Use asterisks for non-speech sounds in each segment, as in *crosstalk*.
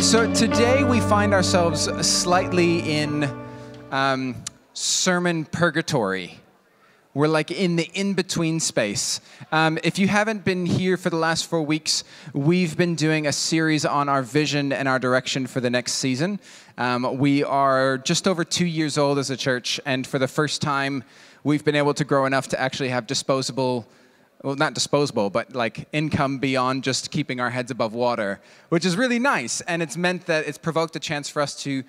So today we find ourselves slightly in um, sermon purgatory. We're like in the in between space. Um, if you haven't been here for the last four weeks, we've been doing a series on our vision and our direction for the next season. Um, we are just over two years old as a church, and for the first time, we've been able to grow enough to actually have disposable well, not disposable, but like income beyond just keeping our heads above water, which is really nice. And it's meant that it's provoked a chance for us to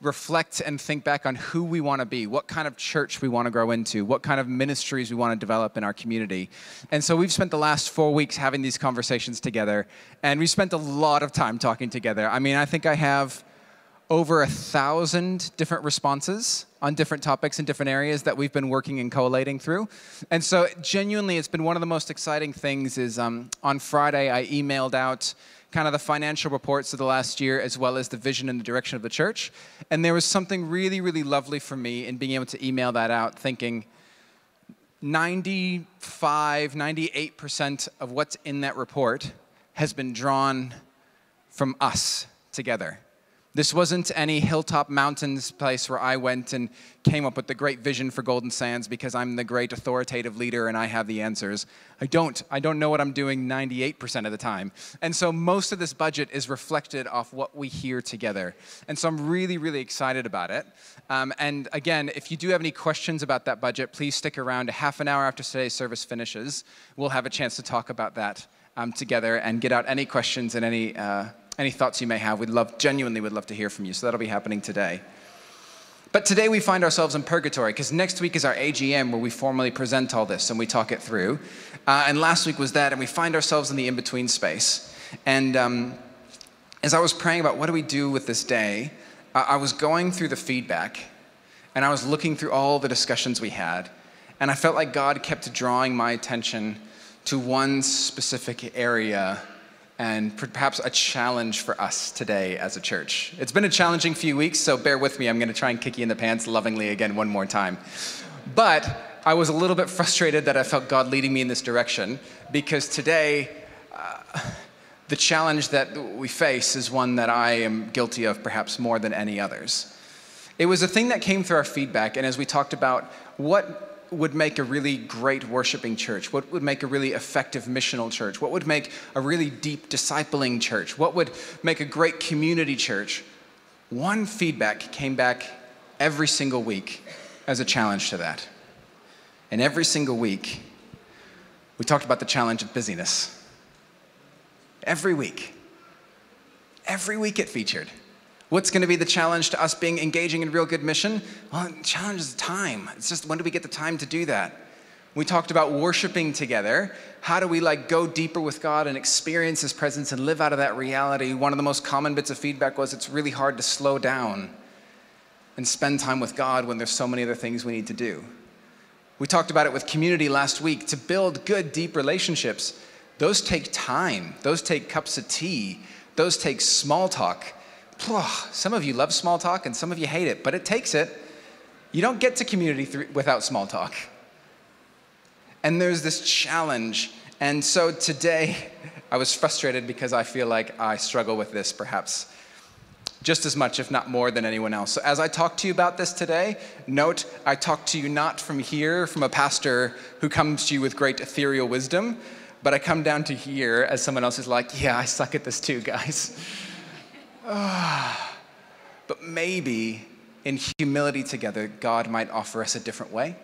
reflect and think back on who we want to be, what kind of church we want to grow into, what kind of ministries we want to develop in our community. And so we've spent the last four weeks having these conversations together, and we spent a lot of time talking together. I mean, I think I have over a thousand different responses on different topics in different areas that we've been working and collating through. And so genuinely, it's been one of the most exciting things is um, on Friday, I emailed out kind of the financial reports of the last year as well as the vision and the direction of the church. And there was something really, really lovely for me in being able to email that out thinking 95, 98% of what's in that report has been drawn from us together. This wasn't any hilltop mountains place where I went and came up with the great vision for Golden Sands because I'm the great authoritative leader and I have the answers. I don't. I don't know what I'm doing 98% of the time. And so most of this budget is reflected off what we hear together. And so I'm really, really excited about it. Um, and again, if you do have any questions about that budget, please stick around. A half an hour after today's service finishes, we'll have a chance to talk about that um, together and get out any questions and any. Uh, any thoughts you may have. We'd love, genuinely would love to hear from you. So that'll be happening today. But today we find ourselves in purgatory because next week is our AGM where we formally present all this and we talk it through. Uh, and last week was that, and we find ourselves in the in between space. And um, as I was praying about what do we do with this day, I was going through the feedback and I was looking through all the discussions we had. And I felt like God kept drawing my attention to one specific area and perhaps a challenge for us today as a church. It's been a challenging few weeks, so bear with me. I'm going to try and kick you in the pants lovingly again one more time. But I was a little bit frustrated that I felt God leading me in this direction because today, uh, the challenge that we face is one that I am guilty of perhaps more than any others. It was a thing that came through our feedback, and as we talked about what would make a really great worshiping church? What would make a really effective missional church? What would make a really deep discipling church? What would make a great community church? One feedback came back every single week as a challenge to that. And every single week, we talked about the challenge of busyness. Every week. Every week it featured. What's going to be the challenge to us being engaging in real good mission? Well, the challenge is time. It's just when do we get the time to do that? We talked about worshiping together. How do we like go deeper with God and experience His presence and live out of that reality? One of the most common bits of feedback was it's really hard to slow down and spend time with God when there's so many other things we need to do. We talked about it with community last week. To build good, deep relationships, those take time. Those take cups of tea. Those take small talk. Some of you love small talk and some of you hate it, but it takes it. You don't get to community th- without small talk. And there's this challenge. And so today, I was frustrated because I feel like I struggle with this perhaps just as much, if not more, than anyone else. So as I talk to you about this today, note I talk to you not from here, from a pastor who comes to you with great ethereal wisdom, but I come down to here as someone else who's like, yeah, I suck at this too, guys. *sighs* but maybe in humility together, God might offer us a different way.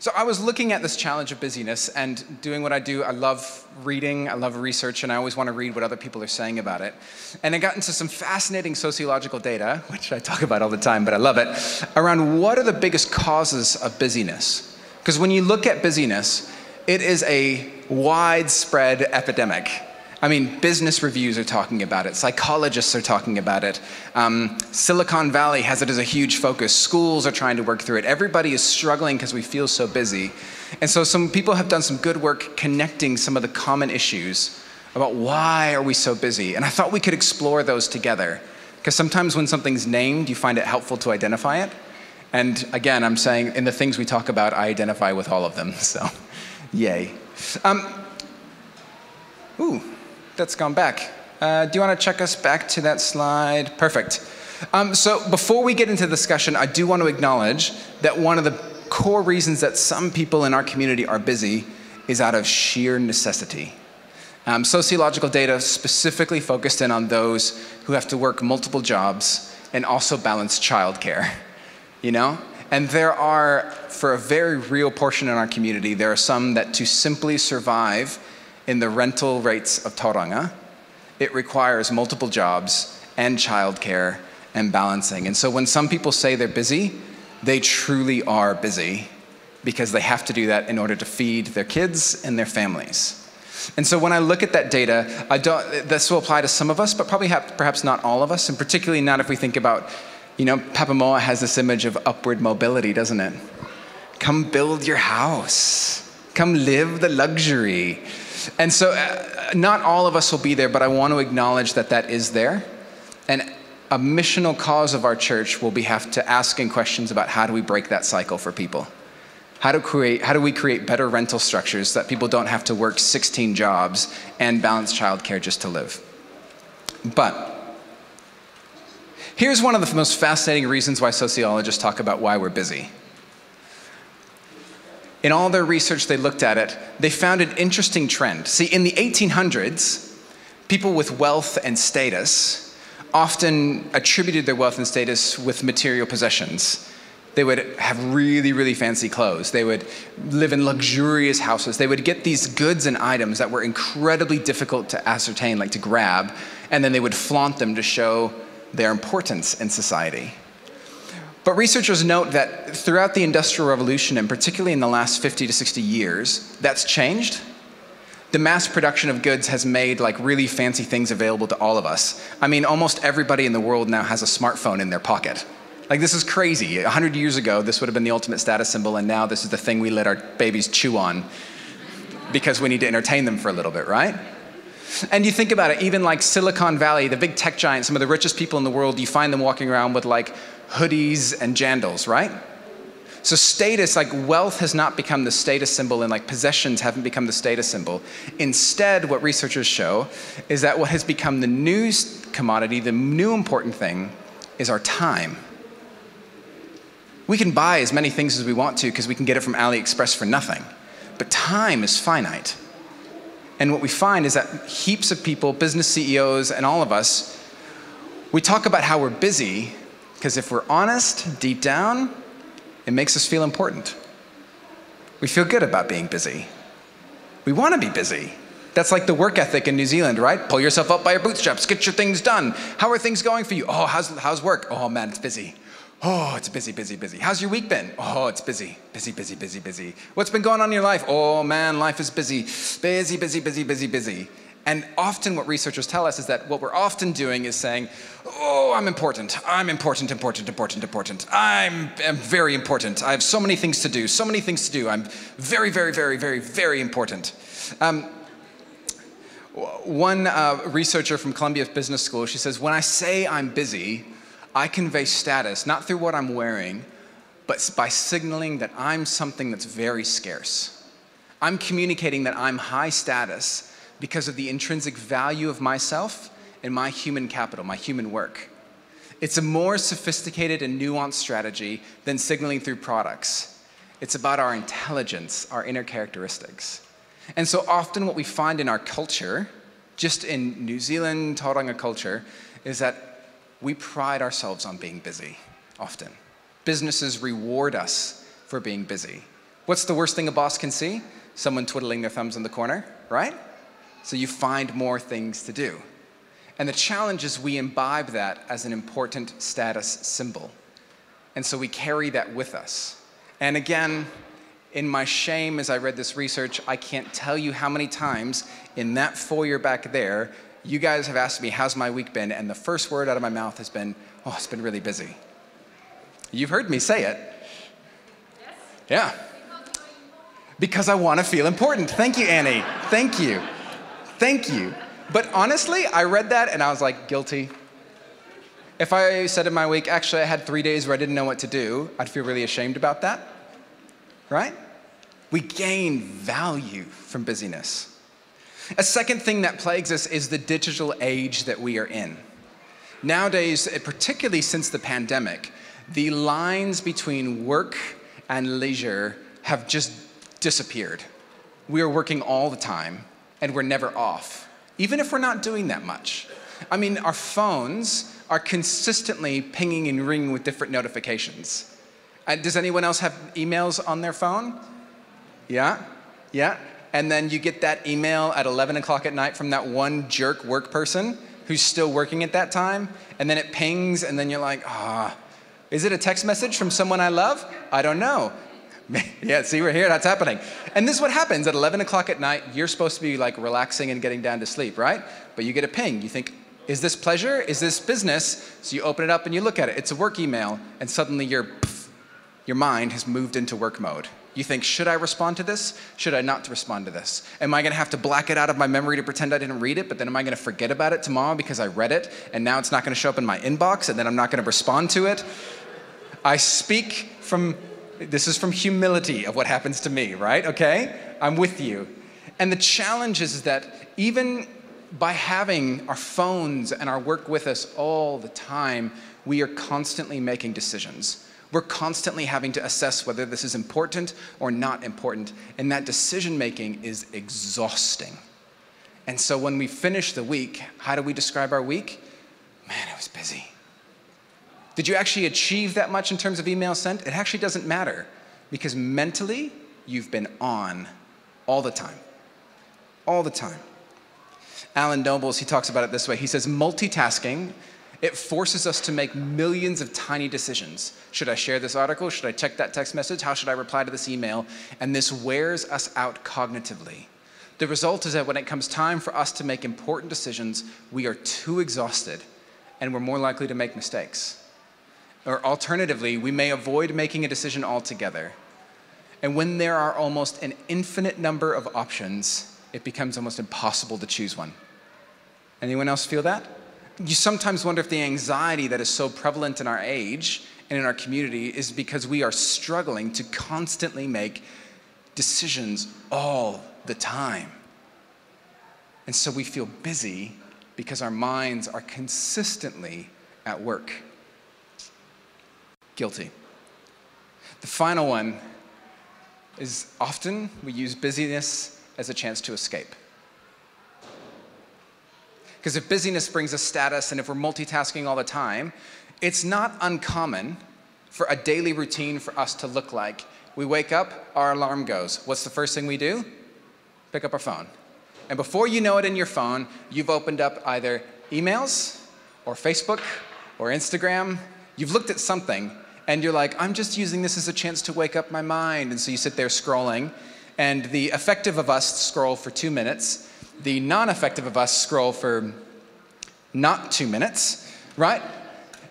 So I was looking at this challenge of busyness and doing what I do. I love reading, I love research, and I always want to read what other people are saying about it. And I got into some fascinating sociological data, which I talk about all the time, but I love it, around what are the biggest causes of busyness. Because when you look at busyness, it is a widespread epidemic. I mean, business reviews are talking about it, psychologists are talking about it. Um, Silicon Valley has it as a huge focus. Schools are trying to work through it. Everybody is struggling because we feel so busy. And so, some people have done some good work connecting some of the common issues about why are we so busy. And I thought we could explore those together. Because sometimes when something's named, you find it helpful to identify it. And again, I'm saying in the things we talk about, I identify with all of them. *laughs* So, yay. Um, ooh, that's gone back. Uh, do you want to check us back to that slide? Perfect. Um, so before we get into the discussion, I do want to acknowledge that one of the core reasons that some people in our community are busy is out of sheer necessity. Um, sociological data specifically focused in on those who have to work multiple jobs and also balance childcare, *laughs* you know? And there are, for a very real portion in our community, there are some that to simply survive in the rental rates of Tauranga, it requires multiple jobs and childcare and balancing. And so when some people say they're busy, they truly are busy because they have to do that in order to feed their kids and their families. And so when I look at that data, I don't, this will apply to some of us, but probably perhaps not all of us, and particularly not if we think about, you know, Papamoa has this image of upward mobility, doesn't it? Come build your house. Come live the luxury. And so uh, not all of us will be there, but I want to acknowledge that that is there. And a missional cause of our church will be have to asking questions about how do we break that cycle for people. How do, create, how do we create better rental structures so that people don't have to work 16 jobs and balance childcare just to live? But here's one of the most fascinating reasons why sociologists talk about why we're busy. In all their research, they looked at it, they found an interesting trend. See, in the 1800s, people with wealth and status often attributed their wealth and status with material possessions. They would have really, really fancy clothes. They would live in luxurious houses. They would get these goods and items that were incredibly difficult to ascertain, like to grab, and then they would flaunt them to show their importance in society. But researchers note that throughout the Industrial Revolution, and particularly in the last 50 to 60 years, that's changed. The mass production of goods has made like really fancy things available to all of us. I mean, almost everybody in the world now has a smartphone in their pocket. Like, this is crazy. 100 years ago, this would have been the ultimate status symbol, and now this is the thing we let our babies chew on because we need to entertain them for a little bit, right? And you think about it, even like Silicon Valley, the big tech giants, some of the richest people in the world, you find them walking around with like hoodies and jandals, right? So status, like wealth has not become the status symbol and like possessions haven't become the status symbol. Instead, what researchers show is that what has become the new commodity, the new important thing, is our time. We can buy as many things as we want to because we can get it from AliExpress for nothing. But time is finite. And what we find is that heaps of people, business CEOs, and all of us, we talk about how we're busy because if we're honest, deep down, it makes us feel important. We feel good about being busy. We want to be busy. That's like the work ethic in New Zealand, right? Pull yourself up by your bootstraps, get your things done. How are things going for you? Oh, how's, how's work? Oh, man, it's busy. Oh, it's busy, busy, busy. How's your week been? Oh, it's busy, busy, busy, busy, busy. What's been going on in your life? Oh man, life is busy, busy, busy, busy, busy, busy. And often, what researchers tell us is that what we're often doing is saying, Oh, I'm important. I'm important, important, important, important. I'm, I'm very important. I have so many things to do, so many things to do. I'm very, very, very, very, very important. Um, one uh, researcher from Columbia Business School, she says, When I say I'm busy, I convey status not through what I'm wearing, but by signaling that I'm something that's very scarce. I'm communicating that I'm high status because of the intrinsic value of myself and my human capital, my human work. It's a more sophisticated and nuanced strategy than signaling through products. It's about our intelligence, our inner characteristics. And so often, what we find in our culture, just in New Zealand, Tauranga culture, is that we pride ourselves on being busy often. Businesses reward us for being busy. What's the worst thing a boss can see? Someone twiddling their thumbs in the corner, right? So you find more things to do. And the challenge is we imbibe that as an important status symbol. And so we carry that with us. And again, in my shame as I read this research, I can't tell you how many times in that foyer back there you guys have asked me, how's my week been? And the first word out of my mouth has been, oh, it's been really busy. You've heard me say it. Yes. Yeah. Because I want to feel important. Thank you, Annie. Thank you. Thank you. But honestly, I read that and I was like, guilty. If I said in my week, actually, I had three days where I didn't know what to do, I'd feel really ashamed about that. Right? We gain value from busyness. A second thing that plagues us is the digital age that we are in. Nowadays, uh, particularly since the pandemic, the lines between work and leisure have just disappeared. We are working all the time and we're never off, even if we're not doing that much. I mean, our phones are consistently pinging and ringing with different notifications. Uh, does anyone else have emails on their phone? Yeah? Yeah? And then you get that email at 11 o'clock at night from that one jerk work person who's still working at that time, and then it pings, and then you're like, ah, oh, is it a text message from someone I love? I don't know. *laughs* yeah, see, we're here, that's happening. And this is what happens at 11 o'clock at night. You're supposed to be like relaxing and getting down to sleep, right? But you get a ping. You think, is this pleasure? Is this business? So you open it up and you look at it. It's a work email, and suddenly your, your mind has moved into work mode. You think, should I respond to this? Should I not respond to this? Am I going to have to black it out of my memory to pretend I didn't read it, but then am I going to forget about it tomorrow because I read it and now it's not going to show up in my inbox and then I'm not going to respond to it? I speak from, this is from humility of what happens to me, right? Okay? I'm with you. And the challenge is that even by having our phones and our work with us all the time, we are constantly making decisions. We're constantly having to assess whether this is important or not important, and that decision making is exhausting. And so when we finish the week, how do we describe our week? Man, it was busy. Did you actually achieve that much in terms of email sent? It actually doesn't matter because mentally, you've been on all the time. All the time. Alan Nobles, he talks about it this way. He says, multitasking it forces us to make millions of tiny decisions. Should I share this article? Should I check that text message? How should I reply to this email? And this wears us out cognitively. The result is that when it comes time for us to make important decisions, we are too exhausted and we're more likely to make mistakes. Or alternatively, we may avoid making a decision altogether. And when there are almost an infinite number of options, it becomes almost impossible to choose one. Anyone else feel that? you sometimes wonder if the anxiety that is so prevalent in our age and in our community is because we are struggling to constantly make decisions all the time. And so we feel busy because our minds are consistently at work. Guilty. The final one is often we use busyness as a chance to escape. Because if busyness brings us status and if we're multitasking all the time, it's not uncommon for a daily routine for us to look like we wake up, our alarm goes. What's the first thing we do? Pick up our phone. And before you know it in your phone, you've opened up either emails or Facebook or Instagram. You've looked at something and you're like, I'm just using this as a chance to wake up my mind. And so you sit there scrolling. And the effective of us scroll for two minutes the non effective of us scroll for not two minutes, right?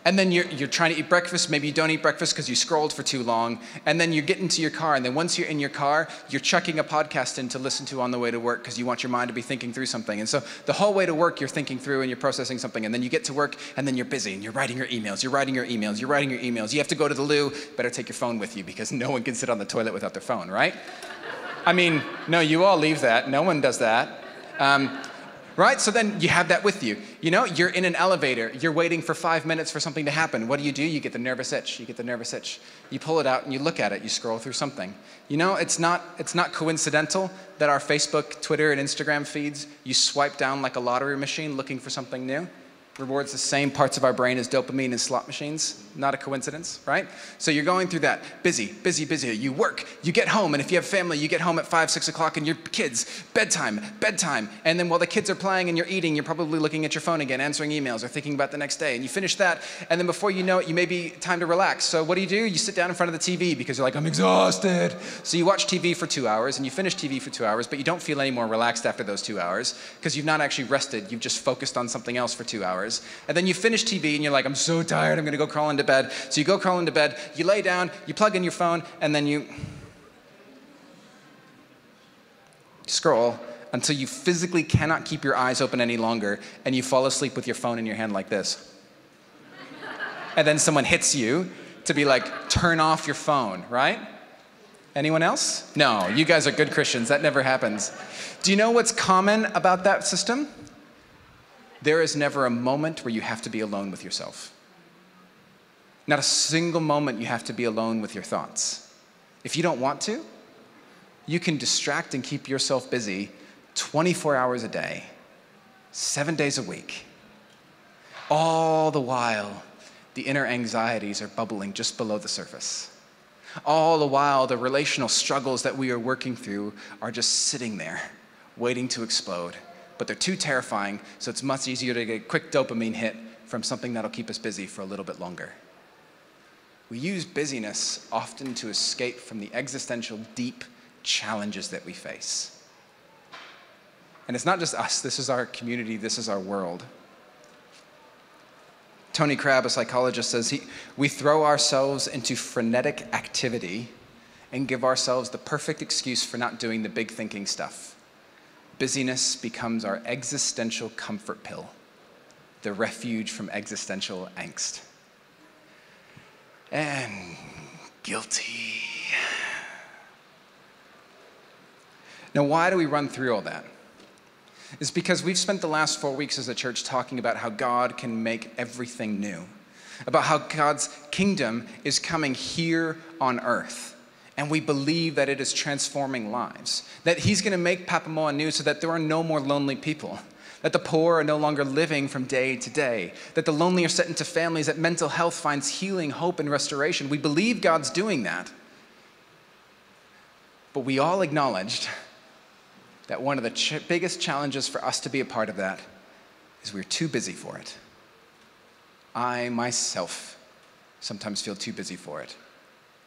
And then you're, you're trying to eat breakfast. Maybe you don't eat breakfast because you scrolled for too long. And then you get into your car. And then once you're in your car, you're chucking a podcast in to listen to on the way to work because you want your mind to be thinking through something. And so the whole way to work, you're thinking through and you're processing something. And then you get to work and then you're busy and you're writing your emails. You're writing your emails. You're writing your emails. You have to go to the loo. Better take your phone with you because no one can sit on the toilet without their phone, right? I mean, no, you all leave that. No one does that. Um, right? So then you have that with you. You know, you're in an elevator, you're waiting for five minutes for something to happen. What do you do? You get the nervous itch. You get the nervous itch. You pull it out and you look at it, you scroll through something. You know, it's not, it's not coincidental that our Facebook, Twitter, and Instagram feeds, you swipe down like a lottery machine looking for something new rewards the same parts of our brain as dopamine and slot machines. Not a coincidence, right? So you're going through that busy, busy, busy. You work, you get home, and if you have family, you get home at five, six o'clock, and your kids, bedtime, bedtime. And then while the kids are playing and you're eating, you're probably looking at your phone again, answering emails or thinking about the next day. And you finish that, and then before you know it, you may be time to relax. So what do you do? You sit down in front of the TV because you're like, I'm exhausted. So you watch TV for two hours, and you finish TV for two hours, but you don't feel any more relaxed after those two hours because you've not actually rested. You've just focused on something else for two hours hours. And then you finish TV and you're like, I'm so tired, I'm gonna go crawl into bed. So you go crawl into bed, you lay down, you plug in your phone, and then you scroll until you physically cannot keep your eyes open any longer and you fall asleep with your phone in your hand like this. and then someone hits you to be like, turn off your phone, right? Anyone else? No, you guys are good Christians. That never happens. Do you know what's common about that system? There is never a moment where you have to be alone with yourself. Not a single moment you have to be alone with your thoughts. If you don't want to, you can distract and keep yourself busy 24 hours a day, seven days a week. All the while, the inner anxieties are bubbling just below the surface. All the while, the relational struggles that we are working through are just sitting there, waiting to explode. But they're too terrifying, so it's much easier to get a quick dopamine hit from something that'll keep us busy for a little bit longer. We use busyness often to escape from the existential, deep challenges that we face. And it's not just us, this is our community, this is our world. Tony Crabbe, a psychologist, says he, we throw ourselves into frenetic activity and give ourselves the perfect excuse for not doing the big thinking stuff. Busyness becomes our existential comfort pill, the refuge from existential angst. And guilty. Now, why do we run through all that? is because we've spent the last four weeks as a church talking about how God can make everything new, about how God's kingdom is coming here on earth. And we believe that it is transforming lives, that He's going to make Papamoa new so that there are no more lonely people, that the poor are no longer living from day to day, that the lonely are set into families, that mental health finds healing, hope, and restoration. We believe God's doing that. But we all acknowledged that one of the ch- biggest challenges for us to be a part of that is we're too busy for it. I myself sometimes feel too busy for it.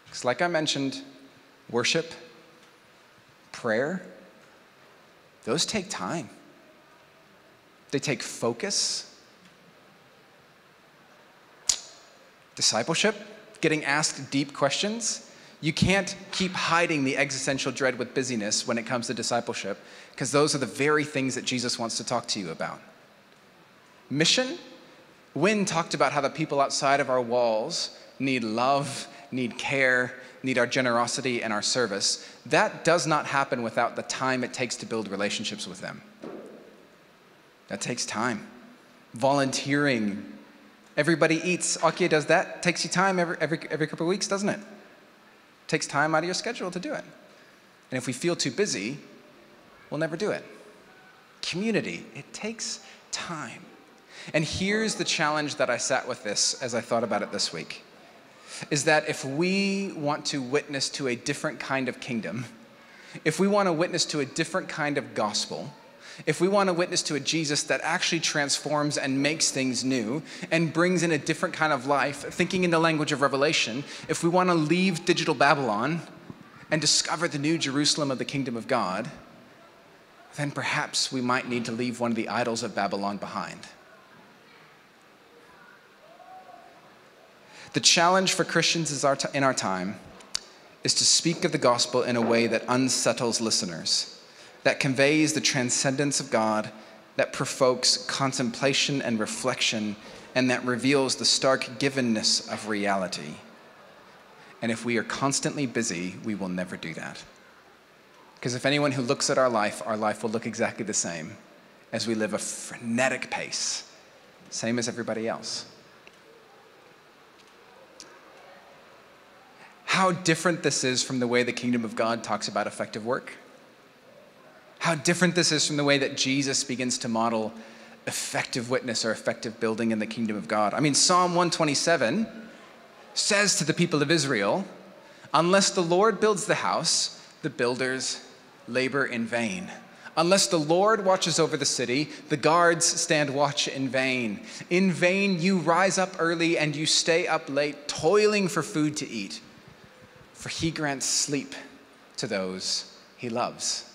Because, like I mentioned, worship, prayer, those take time. They take focus. Discipleship, getting asked deep questions, you can't keep hiding the existential dread with busyness when it comes to discipleship, because those are the very things that Jesus wants to talk to you about. Mission, Wynn talked about how the people outside of our walls need love, need care, need our generosity and our service. That does not happen without the time it takes to build relationships with them. That takes time. Volunteering. Everybody eats. Akia does that. Takes you time every, every, every couple of weeks, doesn't it? takes time out of your schedule to do it. And if we feel too busy, we'll never do it. Community, it takes time. And here's the challenge that I sat with this as I thought about it this week is that if we want to witness to a different kind of kingdom, if we want to witness to a different kind of gospel, if we want to witness to a Jesus that actually transforms and makes things new and brings in a different kind of life, thinking in the language of Revelation, if we want to leave digital Babylon and discover the new Jerusalem of the kingdom of God, then perhaps we might need to leave one of the idols of Babylon behind. The challenge for Christians in our time is to speak of the gospel in a way that unsettles listeners that conveys the transcendence of God, that provokes contemplation and reflection, and that reveals the stark givenness of reality. And if we are constantly busy, we will never do that. Because if anyone who looks at our life, our life will look exactly the same as we live a frenetic pace, same as everybody else. How different this is from the way the kingdom of God talks about effective work how different this is from the way that Jesus begins to model effective witness or effective building in the kingdom of God. I mean, Psalm 127 says to the people of Israel, Unless the Lord builds the house, the builders labor in vain. Unless the Lord watches over the city, the guards stand watch in vain. In vain you rise up early and you stay up late, toiling for food to eat, for he grants sleep to those he loves.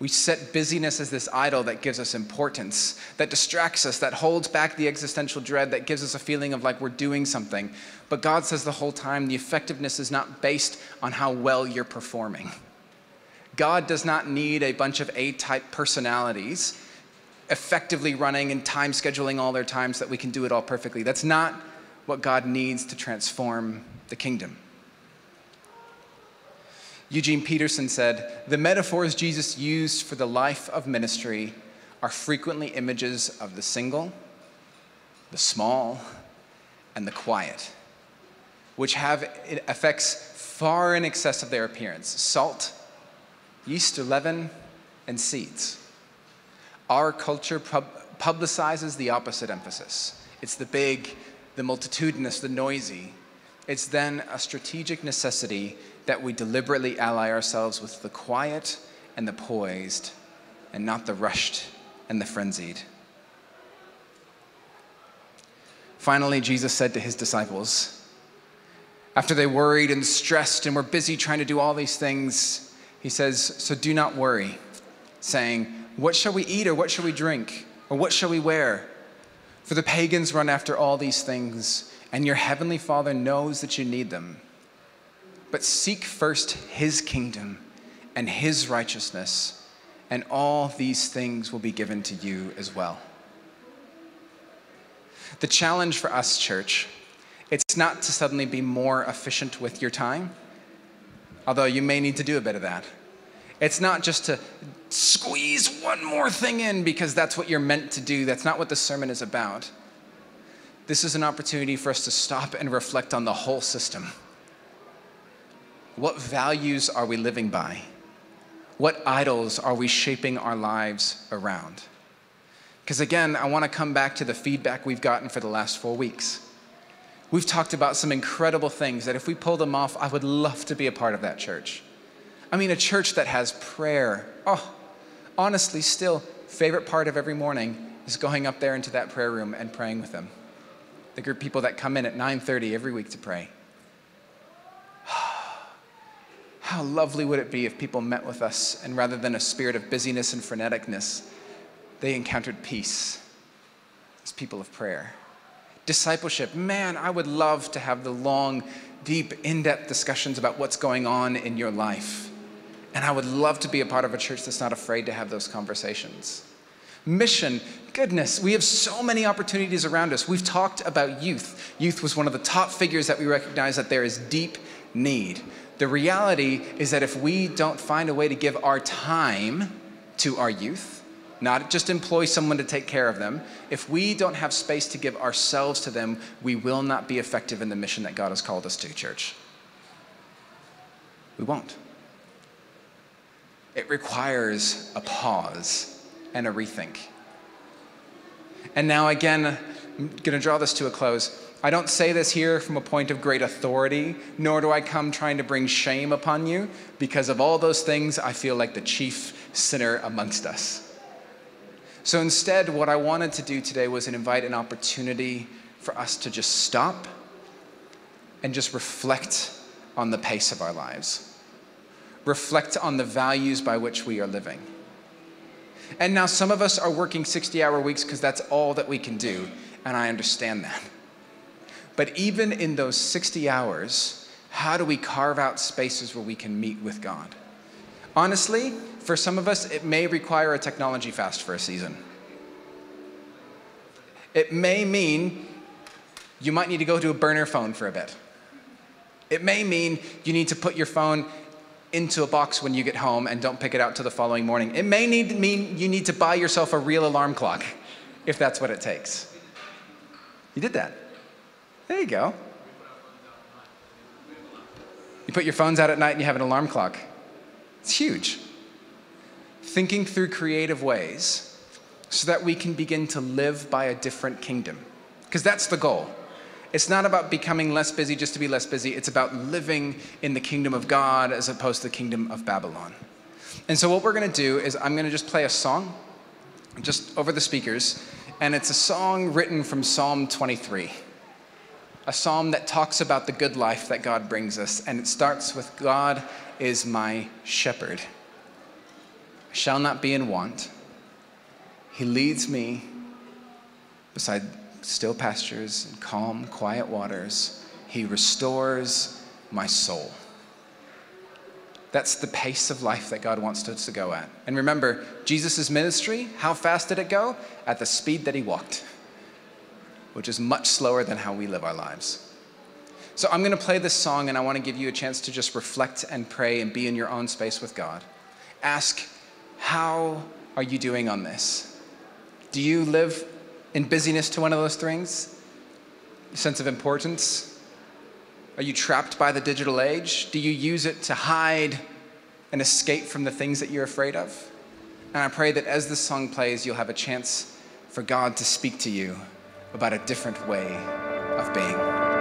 We set busyness as this idol that gives us importance, that distracts us, that holds back the existential dread, that gives us a feeling of like we're doing something. But God says the whole time the effectiveness is not based on how well you're performing. God does not need a bunch of A type personalities effectively running and time scheduling all their times so that we can do it all perfectly. That's not what God needs to transform the kingdom. Eugene Peterson said, The metaphors Jesus used for the life of ministry are frequently images of the single, the small, and the quiet, which have effects far in excess of their appearance salt, yeast or leaven, and seeds. Our culture pub- publicizes the opposite emphasis. It's the big, the multitudinous, the noisy. It's then a strategic necessity that we deliberately ally ourselves with the quiet and the poised, and not the rushed and the frenzied. Finally, Jesus said to his disciples, after they worried and stressed and were busy trying to do all these things, he says, So do not worry, saying, What shall we eat, or what shall we drink, or what shall we wear? For the pagans run after all these things, and your heavenly Father knows that you need them. But seek first his kingdom and his righteousness, and all these things will be given to you as well. The challenge for us, church, it's not to suddenly be more efficient with your time, although you may need to do a bit of that. It's not just to squeeze one more thing in because that's what you're meant to do. That's not what the sermon is about. This is an opportunity for us to stop and reflect on the whole system. What values are we living by? What idols are we shaping our lives around? Because again, I want to come back to the feedback we've gotten for the last four weeks. We've talked about some incredible things that if we pull them off, I would love to be a part of that church. I mean, a church that has prayer. Oh, honestly, still, favorite part of every morning is going up there into that prayer room and praying with them. The group of people that come in at 9:30 every week to pray. *sighs* How lovely would it be if people met with us and rather than a spirit of busyness and freneticness, they encountered peace as people of prayer. Discipleship, man, I would love to have the long, deep, in depth discussions about what's going on in your life. And I would love to be a part of a church that's not afraid to have those conversations. Mission, goodness, we have so many opportunities around us. We've talked about youth. Youth was one of the top figures that we recognize that there is deep need. The reality is that if we don't find a way to give our time to our youth, not just employ someone to take care of them, if we don't have space to give ourselves to them, we will not be effective in the mission that God has called us to, church. We won't. It requires a pause and a rethink. And now, again, I'm going to draw this to a close. I don't say this here from a point of great authority, nor do I come trying to bring shame upon you. Because of all those things, I feel like the chief sinner amongst us. So instead, what I wanted to do today was invite an opportunity for us to just stop and just reflect on the pace of our lives, reflect on the values by which we are living. And now, some of us are working 60 hour weeks because that's all that we can do, and I understand that. But even in those 60 hours, how do we carve out spaces where we can meet with God? Honestly, for some of us, it may require a technology fast for a season. It may mean you might need to go to a burner phone for a bit. It may mean you need to put your phone into a box when you get home and don't pick it out till the following morning. It may need mean you need to buy yourself a real alarm clock if that's what it takes. You did that. There you go. You put your phones out at night and you have an alarm clock. It's huge. Thinking through creative ways so that we can begin to live by a different kingdom. Because that's the goal. It's not about becoming less busy just to be less busy. It's about living in the kingdom of God as opposed to the kingdom of Babylon. And so, what we're going to do is, I'm going to just play a song just over the speakers, and it's a song written from Psalm 23 a psalm that talks about the good life that God brings us, and it starts with God is my shepherd. I shall not be in want. He leads me beside still pastures and calm, quiet waters. He restores my soul. That's the pace of life that God wants us to go at. And remember, Jesus' ministry, how fast did it go? At the speed that he walked which is much slower than how we live our lives. So I'm going to play this song, and I want to give you a chance to just reflect and pray and be in your own space with God. Ask, how are you doing on this? Do you live in busyness to one of those things? A sense of importance? Are you trapped by the digital age? Do you use it to hide and escape from the things that you're afraid of? And I pray that as this song plays, you'll have a chance for God to speak to you about a different way of being.